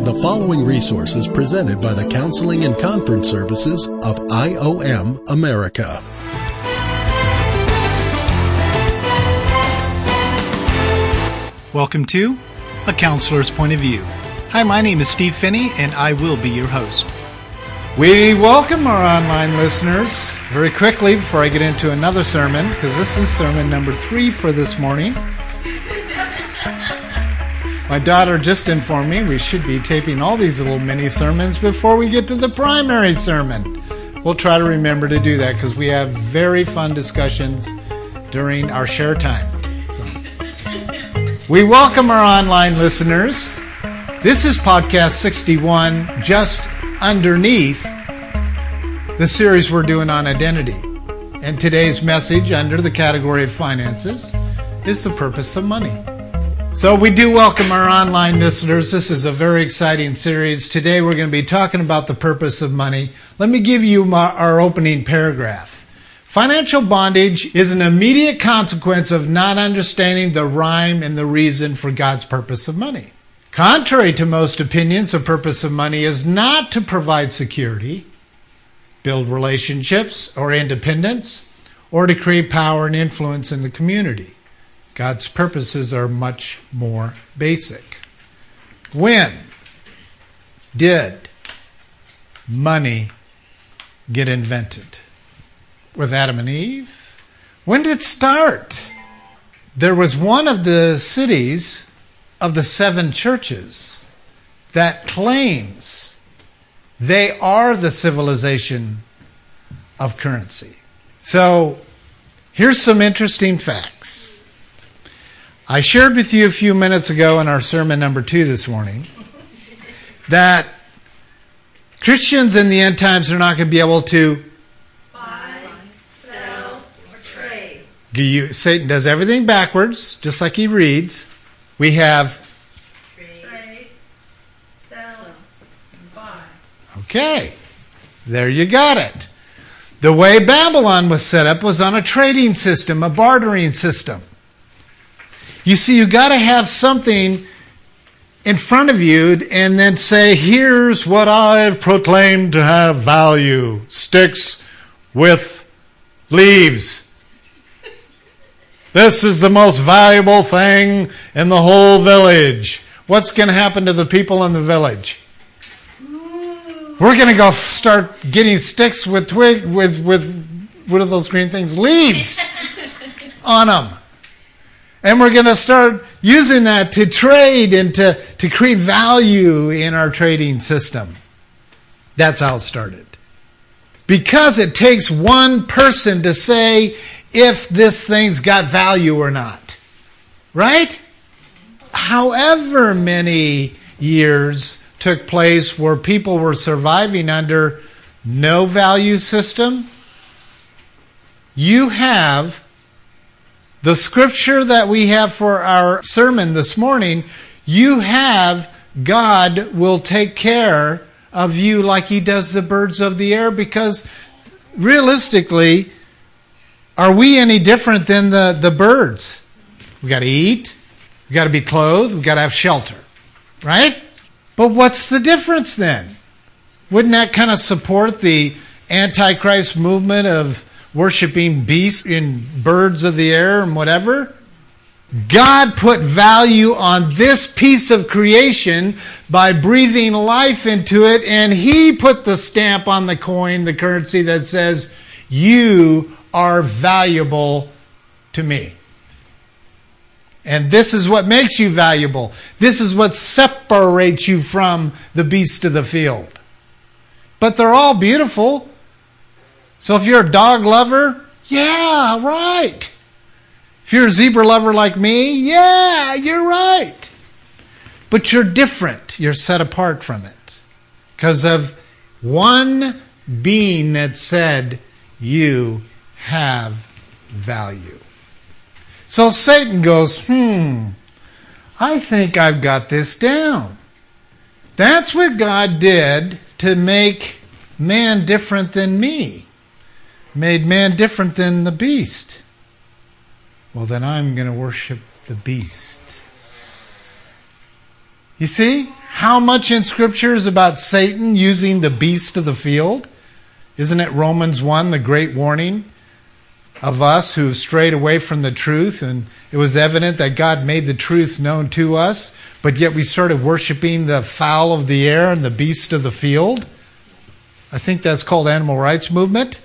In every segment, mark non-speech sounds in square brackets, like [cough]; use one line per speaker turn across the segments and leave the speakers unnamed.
The following resource is presented by the Counseling and Conference Services of IOM America.
Welcome to A Counselor's Point of View. Hi, my name is Steve Phinney, and I will be your host. We welcome our online listeners very quickly before I get into another sermon, because this is sermon number three for this morning. My daughter just informed me we should be taping all these little mini sermons before we get to the primary sermon. We'll try to remember to do that because we have very fun discussions during our share time. So, we welcome our online listeners. This is podcast 61, just underneath the series we're doing on identity. And today's message, under the category of finances, is the purpose of money. So, we do welcome our online listeners. This is a very exciting series. Today, we're going to be talking about the purpose of money. Let me give you my, our opening paragraph. Financial bondage is an immediate consequence of not understanding the rhyme and the reason for God's purpose of money. Contrary to most opinions, the purpose of money is not to provide security, build relationships or independence, or to create power and influence in the community. God's purposes are much more basic. When did money get invented? With Adam and Eve? When did it start? There was one of the cities of the seven churches that claims they are the civilization of currency. So, here's some interesting facts. I shared with you a few minutes ago in our sermon number two this morning that Christians in the end times are not going to be able to
buy, sell, or trade.
You, Satan does everything backwards, just like he reads. We have
Trade, sell, and buy.
okay. There you got it. The way Babylon was set up was on a trading system, a bartering system. You see, you got to have something in front of you and then say, here's what I've proclaimed to have value sticks with leaves. This is the most valuable thing in the whole village. What's going to happen to the people in the village? We're going to go start getting sticks with twig with with what are those green things? Leaves [laughs] on them. And we're going to start using that to trade and to, to create value in our trading system. That's how it started. Because it takes one person to say if this thing's got value or not. Right? However many years took place where people were surviving under no value system, you have the scripture that we have for our sermon this morning, you have God will take care of you like he does the birds of the air because realistically, are we any different than the, the birds? We got to eat, we got to be clothed, we got to have shelter, right? But what's the difference then? Wouldn't that kind of support the Antichrist movement of worshiping beasts and birds of the air and whatever. God put value on this piece of creation by breathing life into it, and He put the stamp on the coin, the currency that says, You are valuable to me. And this is what makes you valuable. This is what separates you from the beast of the field. But they're all beautiful. So if you're a dog lover, yeah, right. If you're a zebra lover like me, yeah, you're right. But you're different. You're set apart from it because of one being that said, You have value. So Satan goes, Hmm, I think I've got this down. That's what God did to make man different than me made man different than the beast. Well, then I'm going to worship the beast. You see? How much in Scripture is about Satan using the beast of the field? Isn't it Romans 1, the great warning of us who have strayed away from the truth? And it was evident that God made the truth known to us, but yet we started worshiping the fowl of the air and the beast of the field. I think that's called animal rights movement.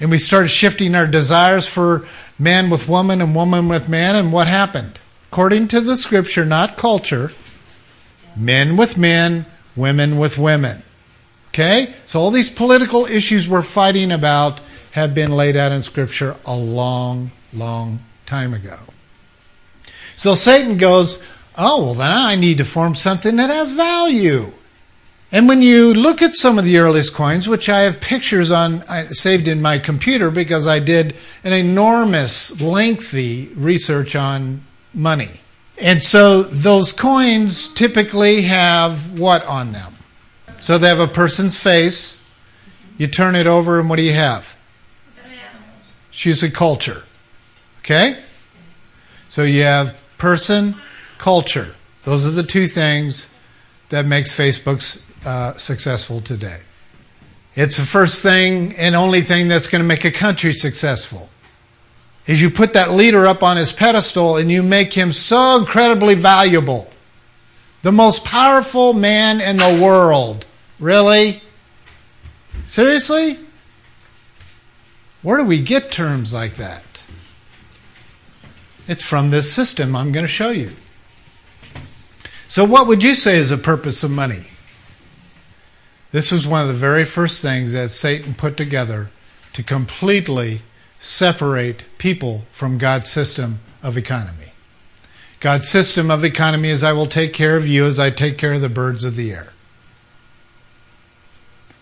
And we started shifting our desires for man with woman and woman with man. And what happened? According to the scripture, not culture, men with men, women with women. Okay? So all these political issues we're fighting about have been laid out in scripture a long, long time ago. So Satan goes, Oh, well, then I need to form something that has value. And when you look at some of the earliest coins, which I have pictures on I, saved in my computer because I did an enormous, lengthy research on money. And so those coins typically have what on them? So they have a person's face. You turn it over, and what do you have? She's a culture. Okay? So you have person, culture. Those are the two things that makes Facebook's uh, successful today. It's the first thing and only thing that's going to make a country successful. Is you put that leader up on his pedestal and you make him so incredibly valuable. The most powerful man in the world. Really? Seriously? Where do we get terms like that? It's from this system I'm going to show you. So, what would you say is the purpose of money? This was one of the very first things that Satan put together to completely separate people from God's system of economy. God's system of economy is I will take care of you as I take care of the birds of the air.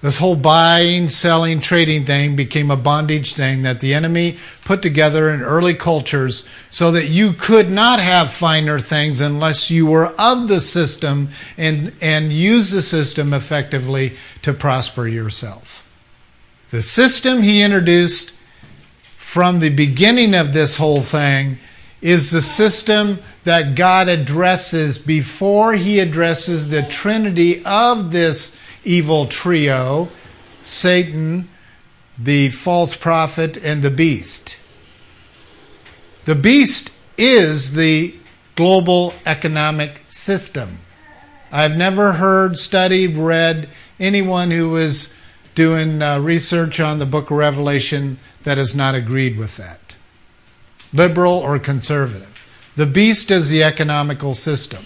This whole buying, selling, trading thing became a bondage thing that the enemy put together in early cultures so that you could not have finer things unless you were of the system and, and use the system effectively to prosper yourself. The system he introduced from the beginning of this whole thing is the system that God addresses before he addresses the trinity of this evil trio Satan, the false prophet, and the beast. The beast is the global economic system. I've never heard, studied, read anyone who is doing uh, research on the book of Revelation that has not agreed with that, liberal or conservative. The beast is the economical system.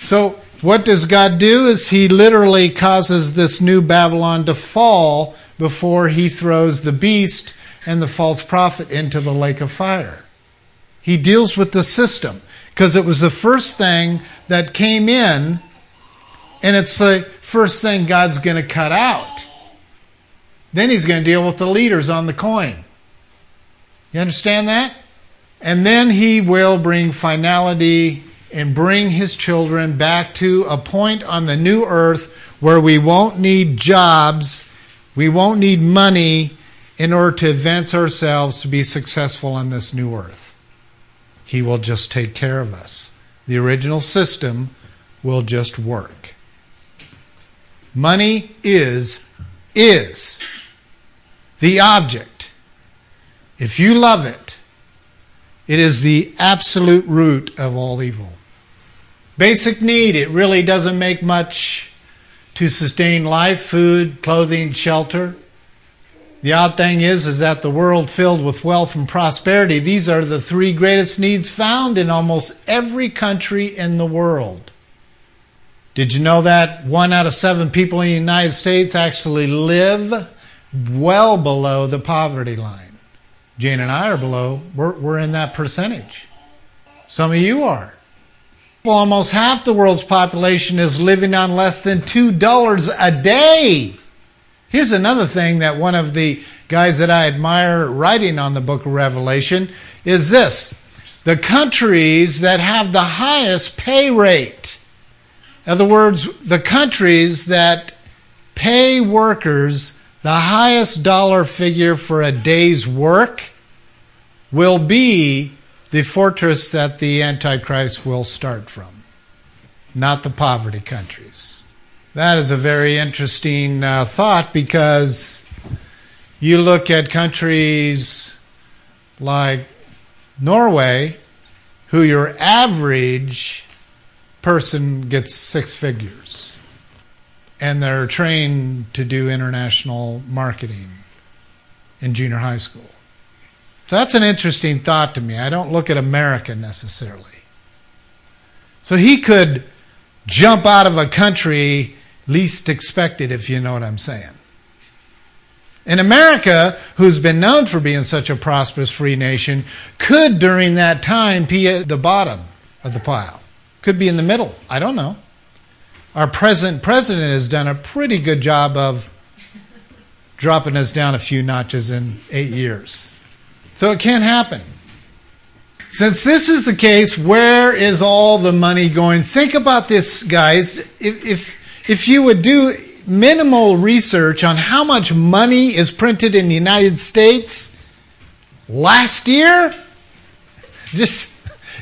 So what does God do? Is He literally causes this new Babylon to fall before He throws the beast and the false prophet into the lake of fire. He deals with the system because it was the first thing that came in, and it's the first thing God's going to cut out. Then He's going to deal with the leaders on the coin. You understand that? And then He will bring finality and bring his children back to a point on the new earth where we won't need jobs, we won't need money in order to advance ourselves to be successful on this new earth. He will just take care of us. The original system will just work. Money is is the object. If you love it, it is the absolute root of all evil. Basic need, it really doesn't make much to sustain life, food, clothing, shelter. The odd thing is, is that the world filled with wealth and prosperity, these are the three greatest needs found in almost every country in the world. Did you know that one out of seven people in the United States actually live well below the poverty line? Jane and I are below, we're, we're in that percentage. Some of you are almost half the world's population is living on less than $2 a day. Here's another thing that one of the guys that I admire writing on the book of Revelation is this the countries that have the highest pay rate. In other words, the countries that pay workers the highest dollar figure for a day's work will be the fortress that the Antichrist will start from. not the poverty countries. That is a very interesting uh, thought because you look at countries like Norway, who your average person gets six figures, and they're trained to do international marketing in junior high school. So that's an interesting thought to me. I don't look at America necessarily. So he could jump out of a country least expected, if you know what I'm saying. And America, who's been known for being such a prosperous free nation, could during that time be at the bottom of the pile. Could be in the middle. I don't know. Our present president has done a pretty good job of dropping us down a few notches in eight years. So it can't happen. Since this is the case, where is all the money going? Think about this, guys. If, if, if you would do minimal research on how much money is printed in the United States last year, just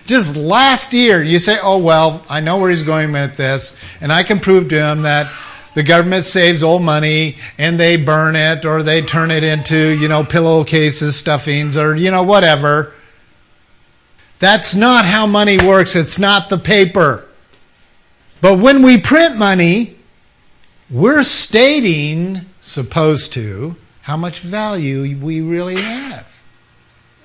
just last year, you say, oh, well, I know where he's going with this, and I can prove to him that the government saves old money and they burn it or they turn it into, you know, pillowcases, stuffings, or, you know, whatever. That's not how money works. It's not the paper. But when we print money, we're stating, supposed to, how much value we really have.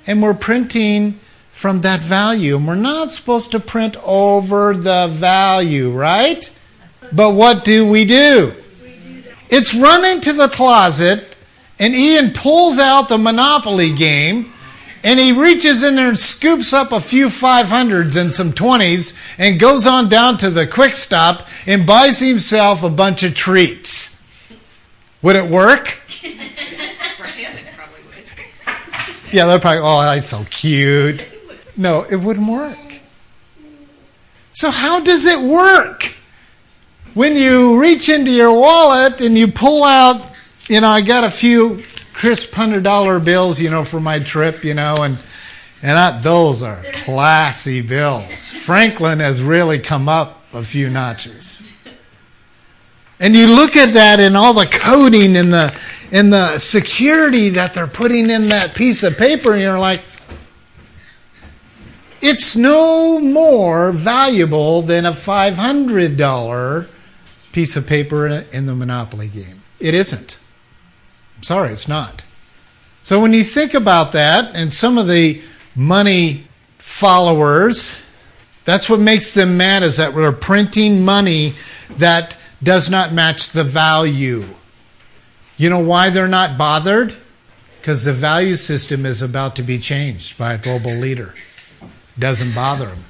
And we're printing from that value. And we're not supposed to print over the value, right? But what do we do? It's running to the closet, and Ian pulls out the Monopoly game, and he reaches in there and scoops up a few 500s and some 20s, and goes on down to the quick stop and buys himself a bunch of treats. Would it work? [laughs] yeah, they're probably, oh, that's so cute. No, it wouldn't work. So, how does it work? When you reach into your wallet and you pull out, you know, I got a few crisp hundred dollar bills, you know, for my trip, you know, and and I, those are classy bills. Franklin has really come up a few notches. And you look at that and all the coding and the and the security that they're putting in that piece of paper, and you're like, it's no more valuable than a five hundred dollar piece of paper in the Monopoly game. It isn't. I'm sorry, it's not. So when you think about that, and some of the money followers, that's what makes them mad is that we're printing money that does not match the value. You know why they're not bothered? Because the value system is about to be changed by a global leader. Doesn't bother them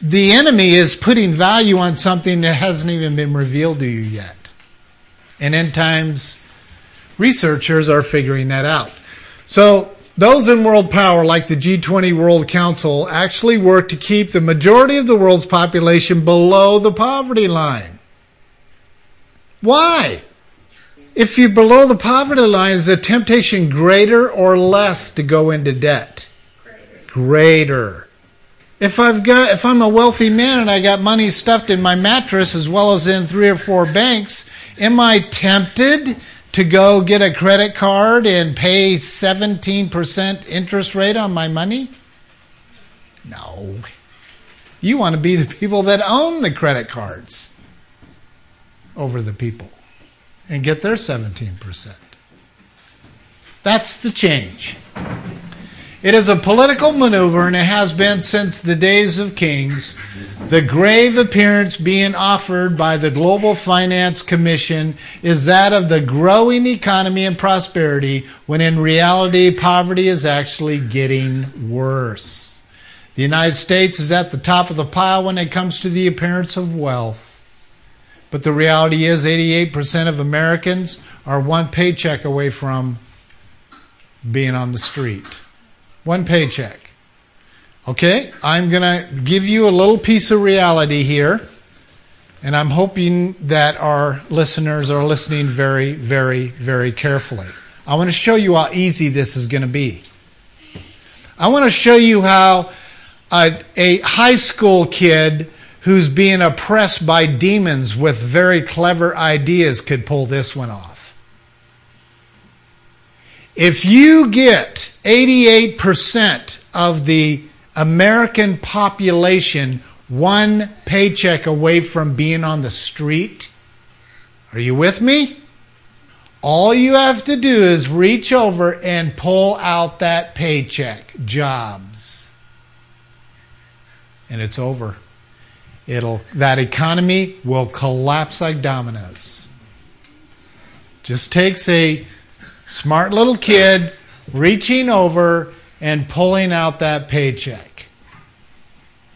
the enemy is putting value on something that hasn't even been revealed to you yet. And end times researchers are figuring that out. So, those in world power, like the G20 World Council, actually work to keep the majority of the world's population below the poverty line. Why? If you're below the poverty line, is the temptation greater or less to go into debt? Greater. greater. If I've got if I'm a wealthy man and I got money stuffed in my mattress as well as in three or four banks, am I tempted to go get a credit card and pay 17% interest rate on my money? No. You want to be the people that own the credit cards over the people and get their 17%. That's the change. It is a political maneuver, and it has been since the days of kings. The grave appearance being offered by the Global Finance Commission is that of the growing economy and prosperity, when in reality, poverty is actually getting worse. The United States is at the top of the pile when it comes to the appearance of wealth. But the reality is, 88% of Americans are one paycheck away from being on the street. One paycheck. Okay, I'm going to give you a little piece of reality here, and I'm hoping that our listeners are listening very, very, very carefully. I want to show you how easy this is going to be. I want to show you how a, a high school kid who's being oppressed by demons with very clever ideas could pull this one off. If you get 88% of the American population one paycheck away from being on the street, are you with me? All you have to do is reach over and pull out that paycheck. Jobs. And it's over. It'll that economy will collapse like dominoes. Just takes a smart little kid reaching over and pulling out that paycheck.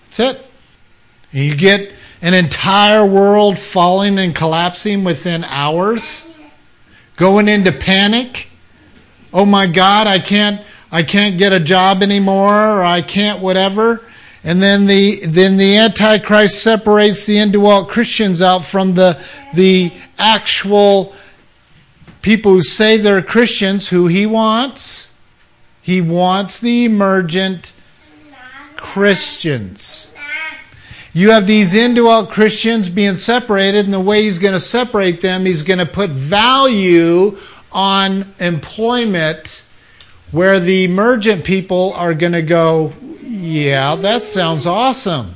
That's it. And you get an entire world falling and collapsing within hours going into panic. Oh my God, I can't, I can't get a job anymore, or I can't whatever. And then the then the Antichrist separates the indwelt Christians out from the the actual people who say they're Christians, who he wants. He wants the emergent Christians. You have these indwelt Christians being separated, and the way he's going to separate them, he's going to put value on employment where the emergent people are going to go, yeah, that sounds awesome.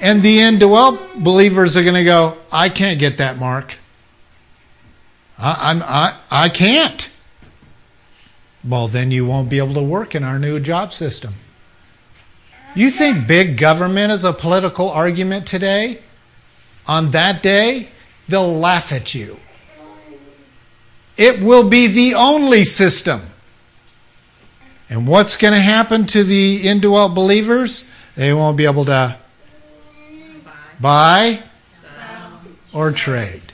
And the indwelt believers are going to go, I can't get that mark. I, I'm, I, I can't. Well, then you won't be able to work in our new job system. You think big government is a political argument today? On that day, they'll laugh at you. It will be the only system. And what's going to happen to the indwelt believers? They won't be able to buy or trade.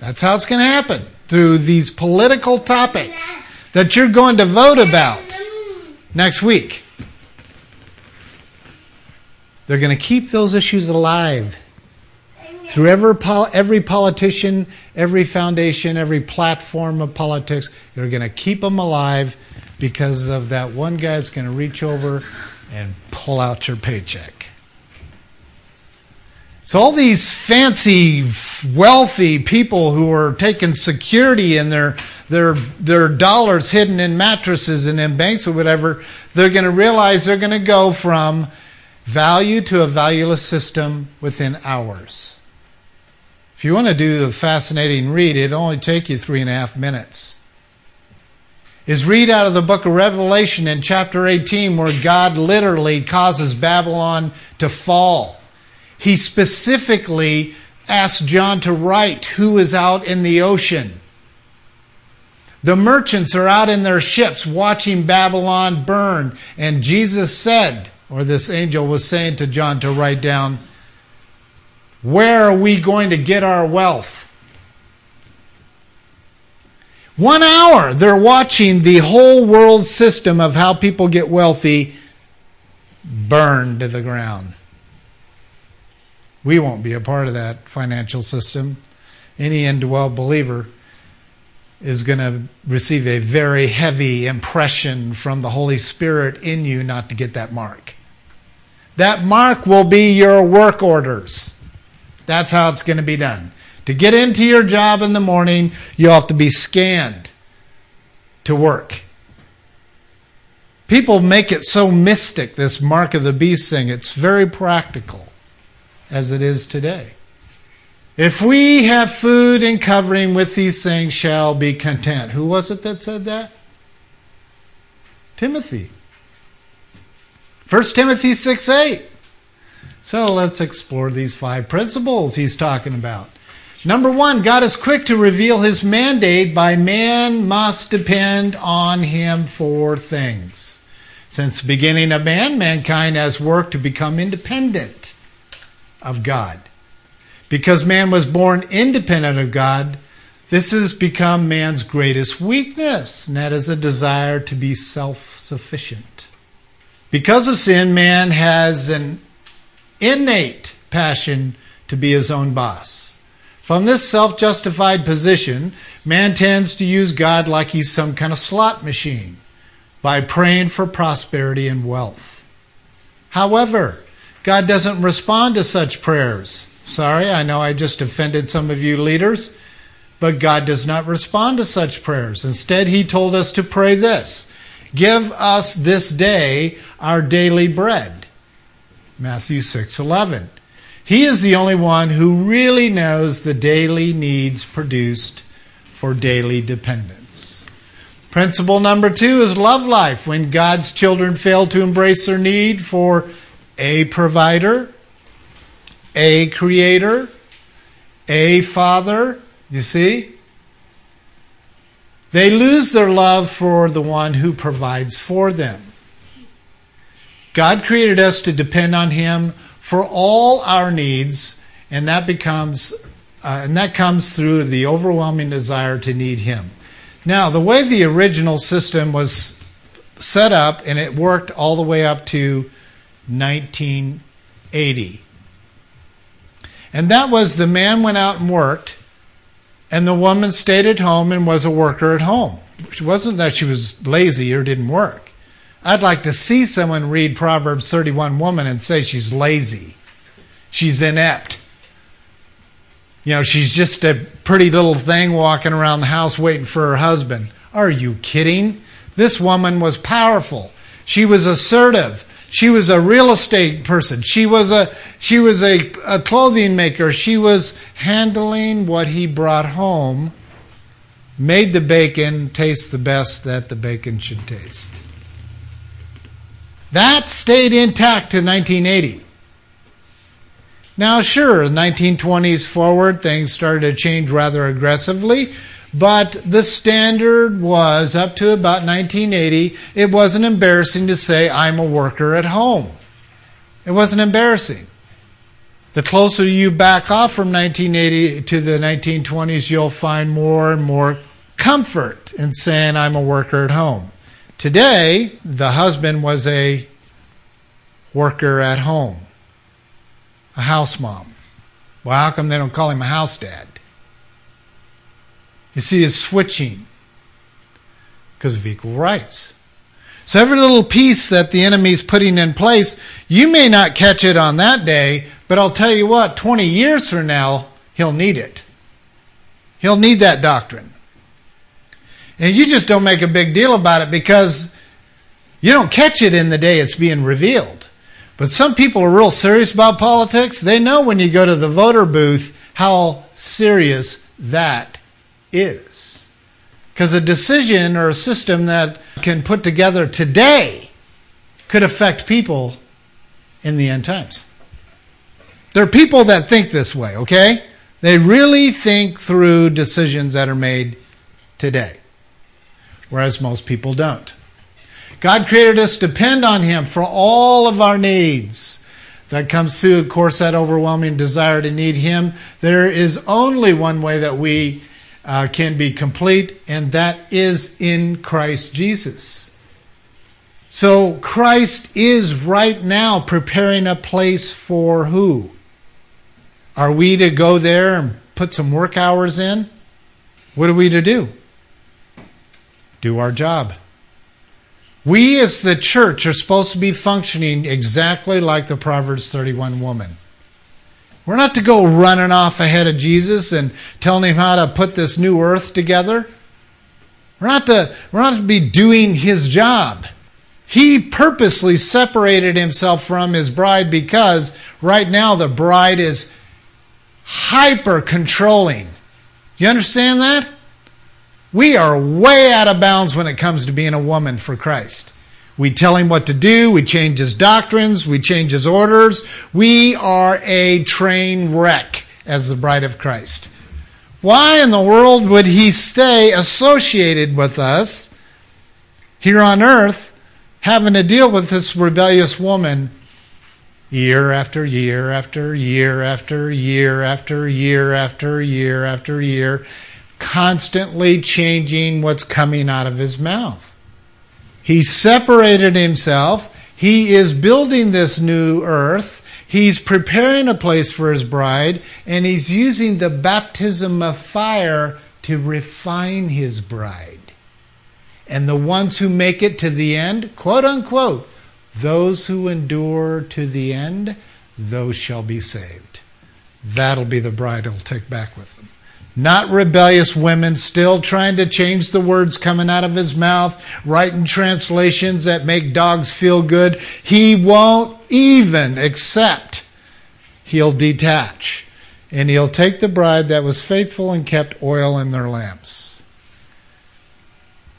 That's how it's going to happen through these political topics that you're going to vote about next week. They're going to keep those issues alive through every, every politician, every foundation, every platform of politics. You're going to keep them alive because of that one guy that's going to reach over and pull out your paycheck. So all these fancy, wealthy people who are taking security in their their their dollars hidden in mattresses and in banks or whatever, they're going to realize they're going to go from value to a valueless system within hours. If you want to do a fascinating read, it'll only take you three and a half minutes. Is read out of the book of Revelation in chapter 18, where God literally causes Babylon to fall. He specifically asked John to write who is out in the ocean. The merchants are out in their ships watching Babylon burn, and Jesus said, or this angel was saying to John to write down, Where are we going to get our wealth? One hour, they're watching the whole world system of how people get wealthy burn to the ground. We won't be a part of that financial system. Any indwelt believer is going to receive a very heavy impression from the Holy Spirit in you not to get that mark. That mark will be your work orders. That's how it's going to be done. To get into your job in the morning, you have to be scanned to work. People make it so mystic, this mark of the beast thing. It's very practical, as it is today. If we have food and covering with these things, shall be content. Who was it that said that? Timothy. 1 Timothy 6 8. So let's explore these five principles he's talking about. Number one, God is quick to reveal his mandate by man must depend on him for things. Since the beginning of man, mankind has worked to become independent of God. Because man was born independent of God, this has become man's greatest weakness, and that is a desire to be self sufficient. Because of sin, man has an innate passion to be his own boss. From this self justified position, man tends to use God like he's some kind of slot machine by praying for prosperity and wealth. However, God doesn't respond to such prayers. Sorry, I know I just offended some of you leaders, but God does not respond to such prayers. Instead, He told us to pray this Give us this day our daily bread. Matthew 6 11. He is the only one who really knows the daily needs produced for daily dependence. Principle number two is love life. When God's children fail to embrace their need for a provider, a creator, a father, you see, they lose their love for the one who provides for them. God created us to depend on Him for all our needs, and that becomes uh, and that comes through the overwhelming desire to need Him. Now, the way the original system was set up, and it worked all the way up to 1980. And that was the man went out and worked, and the woman stayed at home and was a worker at home. It wasn't that she was lazy or didn't work. I'd like to see someone read Proverbs 31 woman and say she's lazy. She's inept. You know, she's just a pretty little thing walking around the house waiting for her husband. Are you kidding? This woman was powerful. She was assertive. She was a real estate person. She was a she was a, a clothing maker. She was handling what he brought home, made the bacon taste the best that the bacon should taste. That stayed intact to 1980. Now, sure, 1920s forward, things started to change rather aggressively, but the standard was up to about 1980, it wasn't embarrassing to say, I'm a worker at home. It wasn't embarrassing. The closer you back off from 1980 to the 1920s, you'll find more and more comfort in saying, I'm a worker at home. Today, the husband was a worker at home, a house mom. Well, how come they don't call him a house dad? You see, it's switching because of equal rights. So every little piece that the enemy's putting in place, you may not catch it on that day, but I'll tell you what, 20 years from now, he'll need it. He'll need that doctrine. And you just don't make a big deal about it because you don't catch it in the day it's being revealed. But some people are real serious about politics. They know when you go to the voter booth how serious that is. Because a decision or a system that can put together today could affect people in the end times. There are people that think this way, okay? They really think through decisions that are made today whereas most people don't. God created us to depend on Him for all of our needs. That comes through, of course, that overwhelming desire to need Him. There is only one way that we uh, can be complete, and that is in Christ Jesus. So Christ is right now preparing a place for who? Are we to go there and put some work hours in? What are we to do? do our job. We as the church are supposed to be functioning exactly like the Proverbs 31 woman. We're not to go running off ahead of Jesus and telling him how to put this new earth together. We're not to, we're not to be doing his job. He purposely separated himself from his bride because right now the bride is hyper controlling. You understand that? We are way out of bounds when it comes to being a woman for Christ. We tell him what to do. We change his doctrines. We change his orders. We are a train wreck as the bride of Christ. Why in the world would he stay associated with us here on earth, having to deal with this rebellious woman year after year after year after year after year after year after year? constantly changing what's coming out of his mouth. He separated himself. He is building this new earth. He's preparing a place for his bride, and he's using the baptism of fire to refine his bride. And the ones who make it to the end, quote unquote, those who endure to the end, those shall be saved. That'll be the bride he'll take back with them. Not rebellious women still trying to change the words coming out of his mouth, writing translations that make dogs feel good. He won't even accept. He'll detach. And he'll take the bride that was faithful and kept oil in their lamps.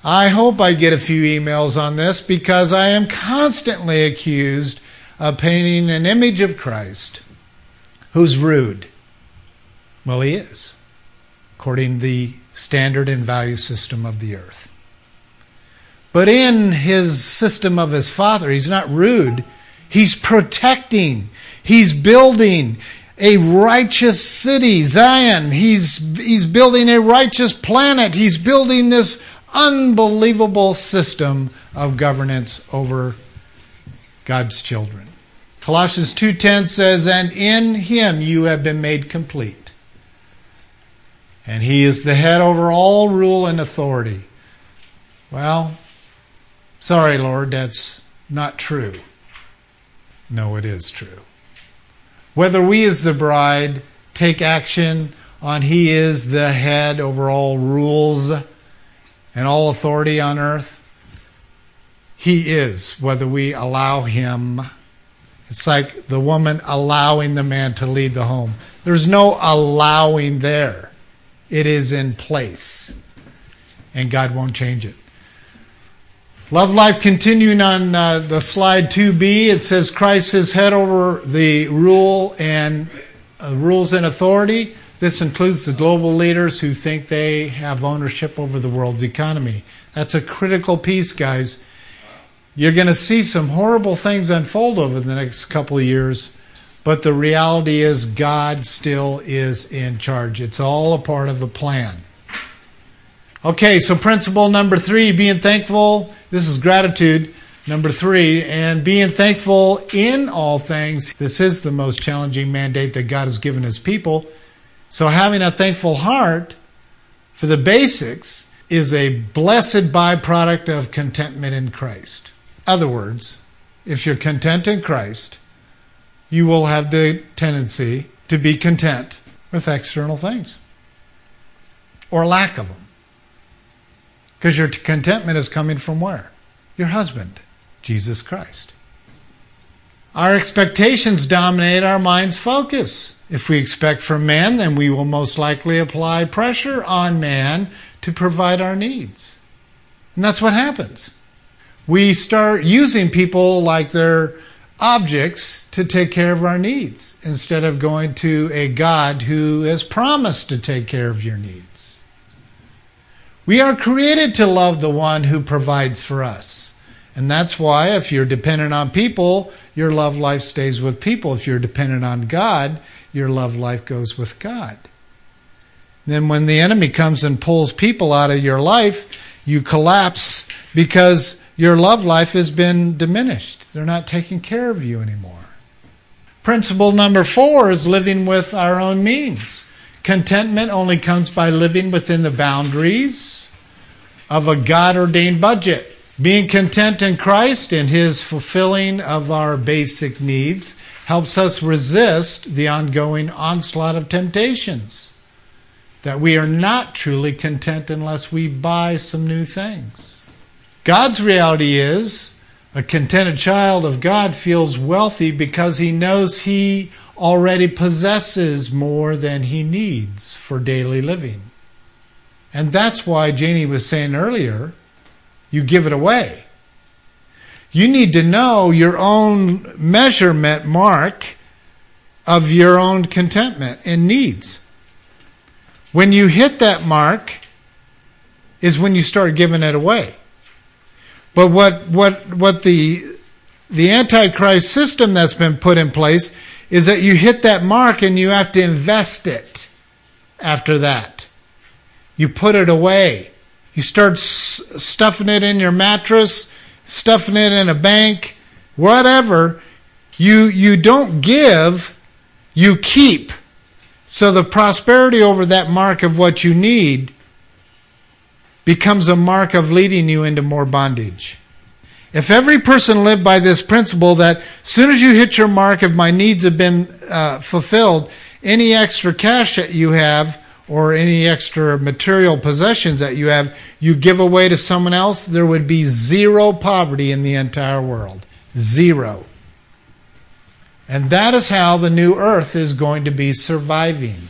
I hope I get a few emails on this because I am constantly accused of painting an image of Christ who's rude. Well, he is according to the standard and value system of the earth. But in his system of his father, he's not rude. He's protecting. He's building a righteous city, Zion. He's, he's building a righteous planet. He's building this unbelievable system of governance over God's children. Colossians 2:10 says, "And in him you have been made complete." And he is the head over all rule and authority. Well, sorry, Lord, that's not true. No, it is true. Whether we as the bride take action on he is the head over all rules and all authority on earth, he is, whether we allow him. It's like the woman allowing the man to lead the home. There's no allowing there. It is in place. And God won't change it. Love life continuing on uh, the slide 2b it says christ is head over the rule and uh, rules and authority this includes the global leaders who think they have ownership over the world's economy that's a critical piece guys you're going to see some horrible things unfold over the next couple of years but the reality is, God still is in charge. It's all a part of the plan. Okay, so principle number three being thankful. This is gratitude. Number three, and being thankful in all things. This is the most challenging mandate that God has given his people. So, having a thankful heart for the basics is a blessed byproduct of contentment in Christ. Other words, if you're content in Christ, you will have the tendency to be content with external things or lack of them. Because your contentment is coming from where? Your husband, Jesus Christ. Our expectations dominate our mind's focus. If we expect from man, then we will most likely apply pressure on man to provide our needs. And that's what happens. We start using people like they're objects to take care of our needs instead of going to a God who has promised to take care of your needs. We are created to love the one who provides for us. And that's why if you're dependent on people, your love life stays with people. If you're dependent on God, your love life goes with God. Then when the enemy comes and pulls people out of your life, you collapse because your love life has been diminished. They're not taking care of you anymore. Principle number four is living with our own means. Contentment only comes by living within the boundaries of a God ordained budget. Being content in Christ and His fulfilling of our basic needs helps us resist the ongoing onslaught of temptations. That we are not truly content unless we buy some new things. God's reality is a contented child of God feels wealthy because he knows he already possesses more than he needs for daily living. And that's why Janie was saying earlier, you give it away. You need to know your own measurement mark of your own contentment and needs. When you hit that mark is when you start giving it away. But what what what the the antichrist system that's been put in place is that you hit that mark and you have to invest it after that. You put it away. You start s- stuffing it in your mattress, stuffing it in a bank, whatever. You you don't give, you keep. So the prosperity over that mark of what you need becomes a mark of leading you into more bondage. If every person lived by this principle that as soon as you hit your mark, if my needs have been uh, fulfilled, any extra cash that you have or any extra material possessions that you have, you give away to someone else, there would be zero poverty in the entire world. Zero. And that is how the new earth is going to be surviving.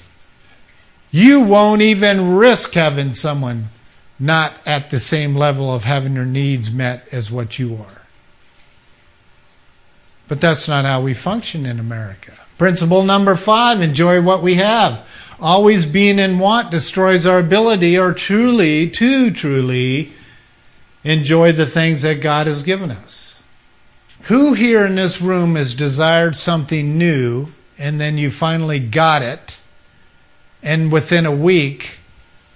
You won't even risk having someone not at the same level of having your needs met as what you are. But that's not how we function in America. Principle number five enjoy what we have. Always being in want destroys our ability or truly, to truly enjoy the things that God has given us. Who here in this room has desired something new and then you finally got it, and within a week,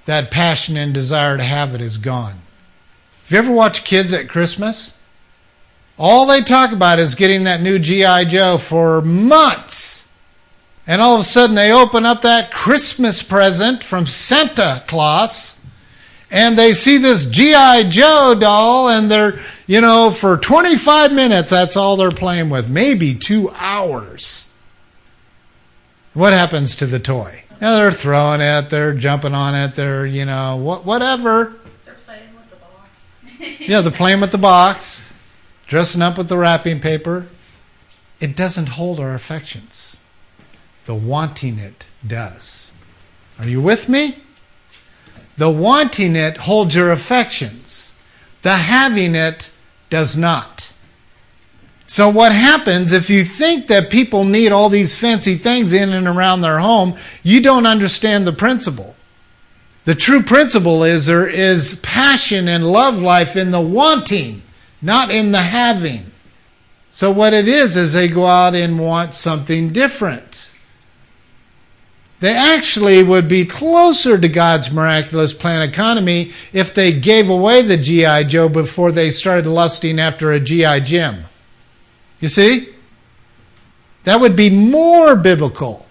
that passion and desire to have it is gone? Have you ever watched kids at Christmas? All they talk about is getting that new G.I. Joe for months. And all of a sudden they open up that Christmas present from Santa Claus and they see this G.I. Joe doll and they're, you know, for 25 minutes, that's all they're playing with, maybe two hours. What happens to the toy? Now they're throwing it, they're jumping on it, they're, you know, what, whatever.
They're playing with the box. [laughs]
Yeah, they're playing with the box, dressing up with the wrapping paper. It doesn't hold our affections. The wanting it does. Are you with me? The wanting it holds your affections. The having it does not. So, what happens if you think that people need all these fancy things in and around their home, you don't understand the principle. The true principle is there is passion and love life in the wanting, not in the having. So, what it is, is they go out and want something different. They actually would be closer to God's miraculous plan economy if they gave away the G.I. Joe before they started lusting after a G.I. Jim. You see? That would be more biblical.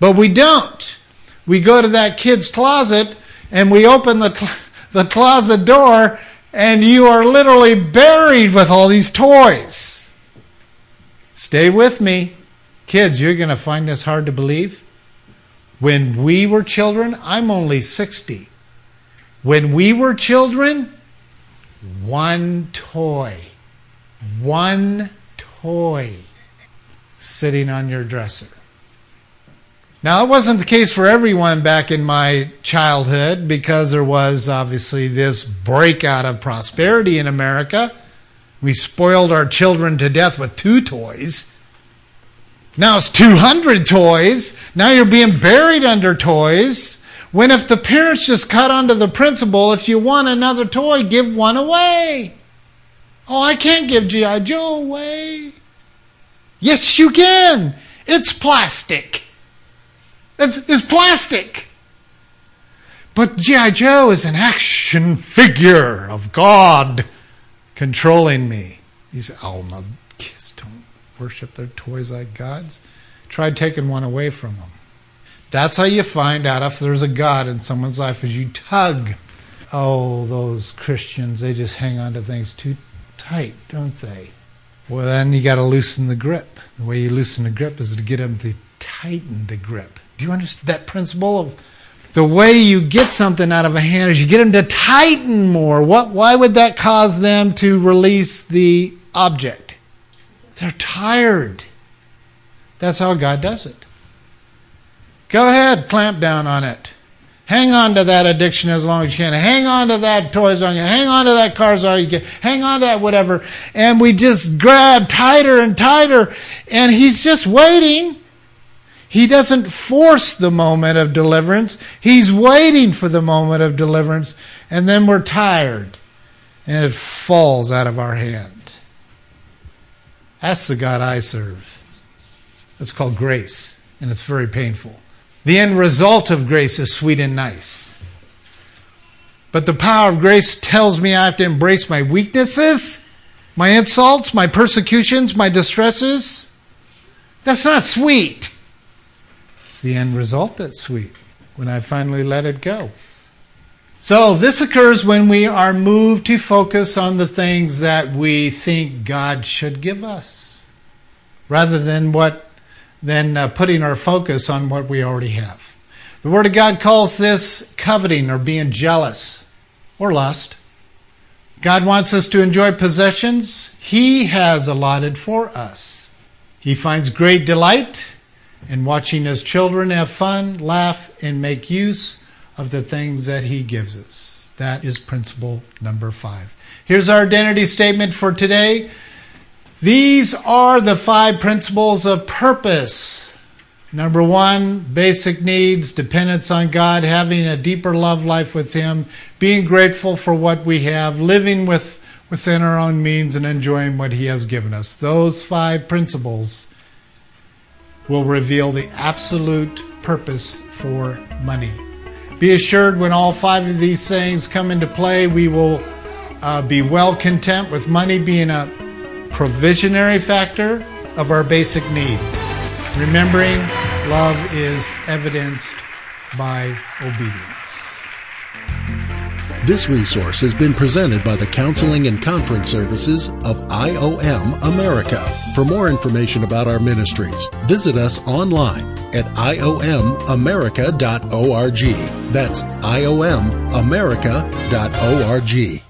But we don't. We go to that kid's closet and we open the, cl- the closet door and you are literally buried with all these toys. Stay with me. Kids, you're going to find this hard to believe. When we were children, I'm only 60. When we were children, one toy. One toy sitting on your dresser. Now, it wasn't the case for everyone back in my childhood because there was obviously this breakout of prosperity in America. We spoiled our children to death with two toys. Now it's 200 toys. Now you're being buried under toys. When if the parents just cut onto the principle, if you want another toy, give one away. Oh, I can't give G.I. Joe away. Yes, you can. It's plastic. It's, it's plastic. But G.I. Joe is an action figure of God controlling me. He said, Oh, no, kids don't worship their toys like gods. Tried taking one away from them. That's how you find out if there's a God in someone's life, is you tug. Oh, those Christians, they just hang on to things too tight, don't they? Well, then you got to loosen the grip. The way you loosen the grip is to get them to tighten the grip. Do you understand that principle of the way you get something out of a hand is you get them to tighten more. What? Why would that cause them to release the object? They're tired. That's how God does it. Go ahead, clamp down on it. Hang on to that addiction as long as you can. Hang on to that toys on you. Hang on to that cars all you. Hang on to that whatever. And we just grab tighter and tighter. And he's just waiting. He doesn't force the moment of deliverance. He's waiting for the moment of deliverance. And then we're tired. And it falls out of our hand. That's the God I serve. That's called grace. And it's very painful. The end result of grace is sweet and nice. But the power of grace tells me I have to embrace my weaknesses, my insults, my persecutions, my distresses. That's not sweet. It's the end result that's sweet when I finally let it go. So, this occurs when we are moved to focus on the things that we think God should give us, rather than what than uh, putting our focus on what we already have. The Word of God calls this coveting or being jealous or lust. God wants us to enjoy possessions He has allotted for us. He finds great delight in watching His children have fun, laugh, and make use of the things that He gives us. That is principle number five. Here's our identity statement for today. These are the five principles of purpose. Number one, basic needs, dependence on God, having a deeper love life with Him, being grateful for what we have, living with, within our own means, and enjoying what He has given us. Those five principles will reveal the absolute purpose for money. Be assured when all five of these things come into play, we will uh, be well content with money being a provisionary factor of our basic needs. Remembering love is evidenced by obedience.
This resource has been presented by the Counseling and Conference Services of IOM America. For more information about our ministries, visit us online at iomamerica.org. That's iomamerica.org.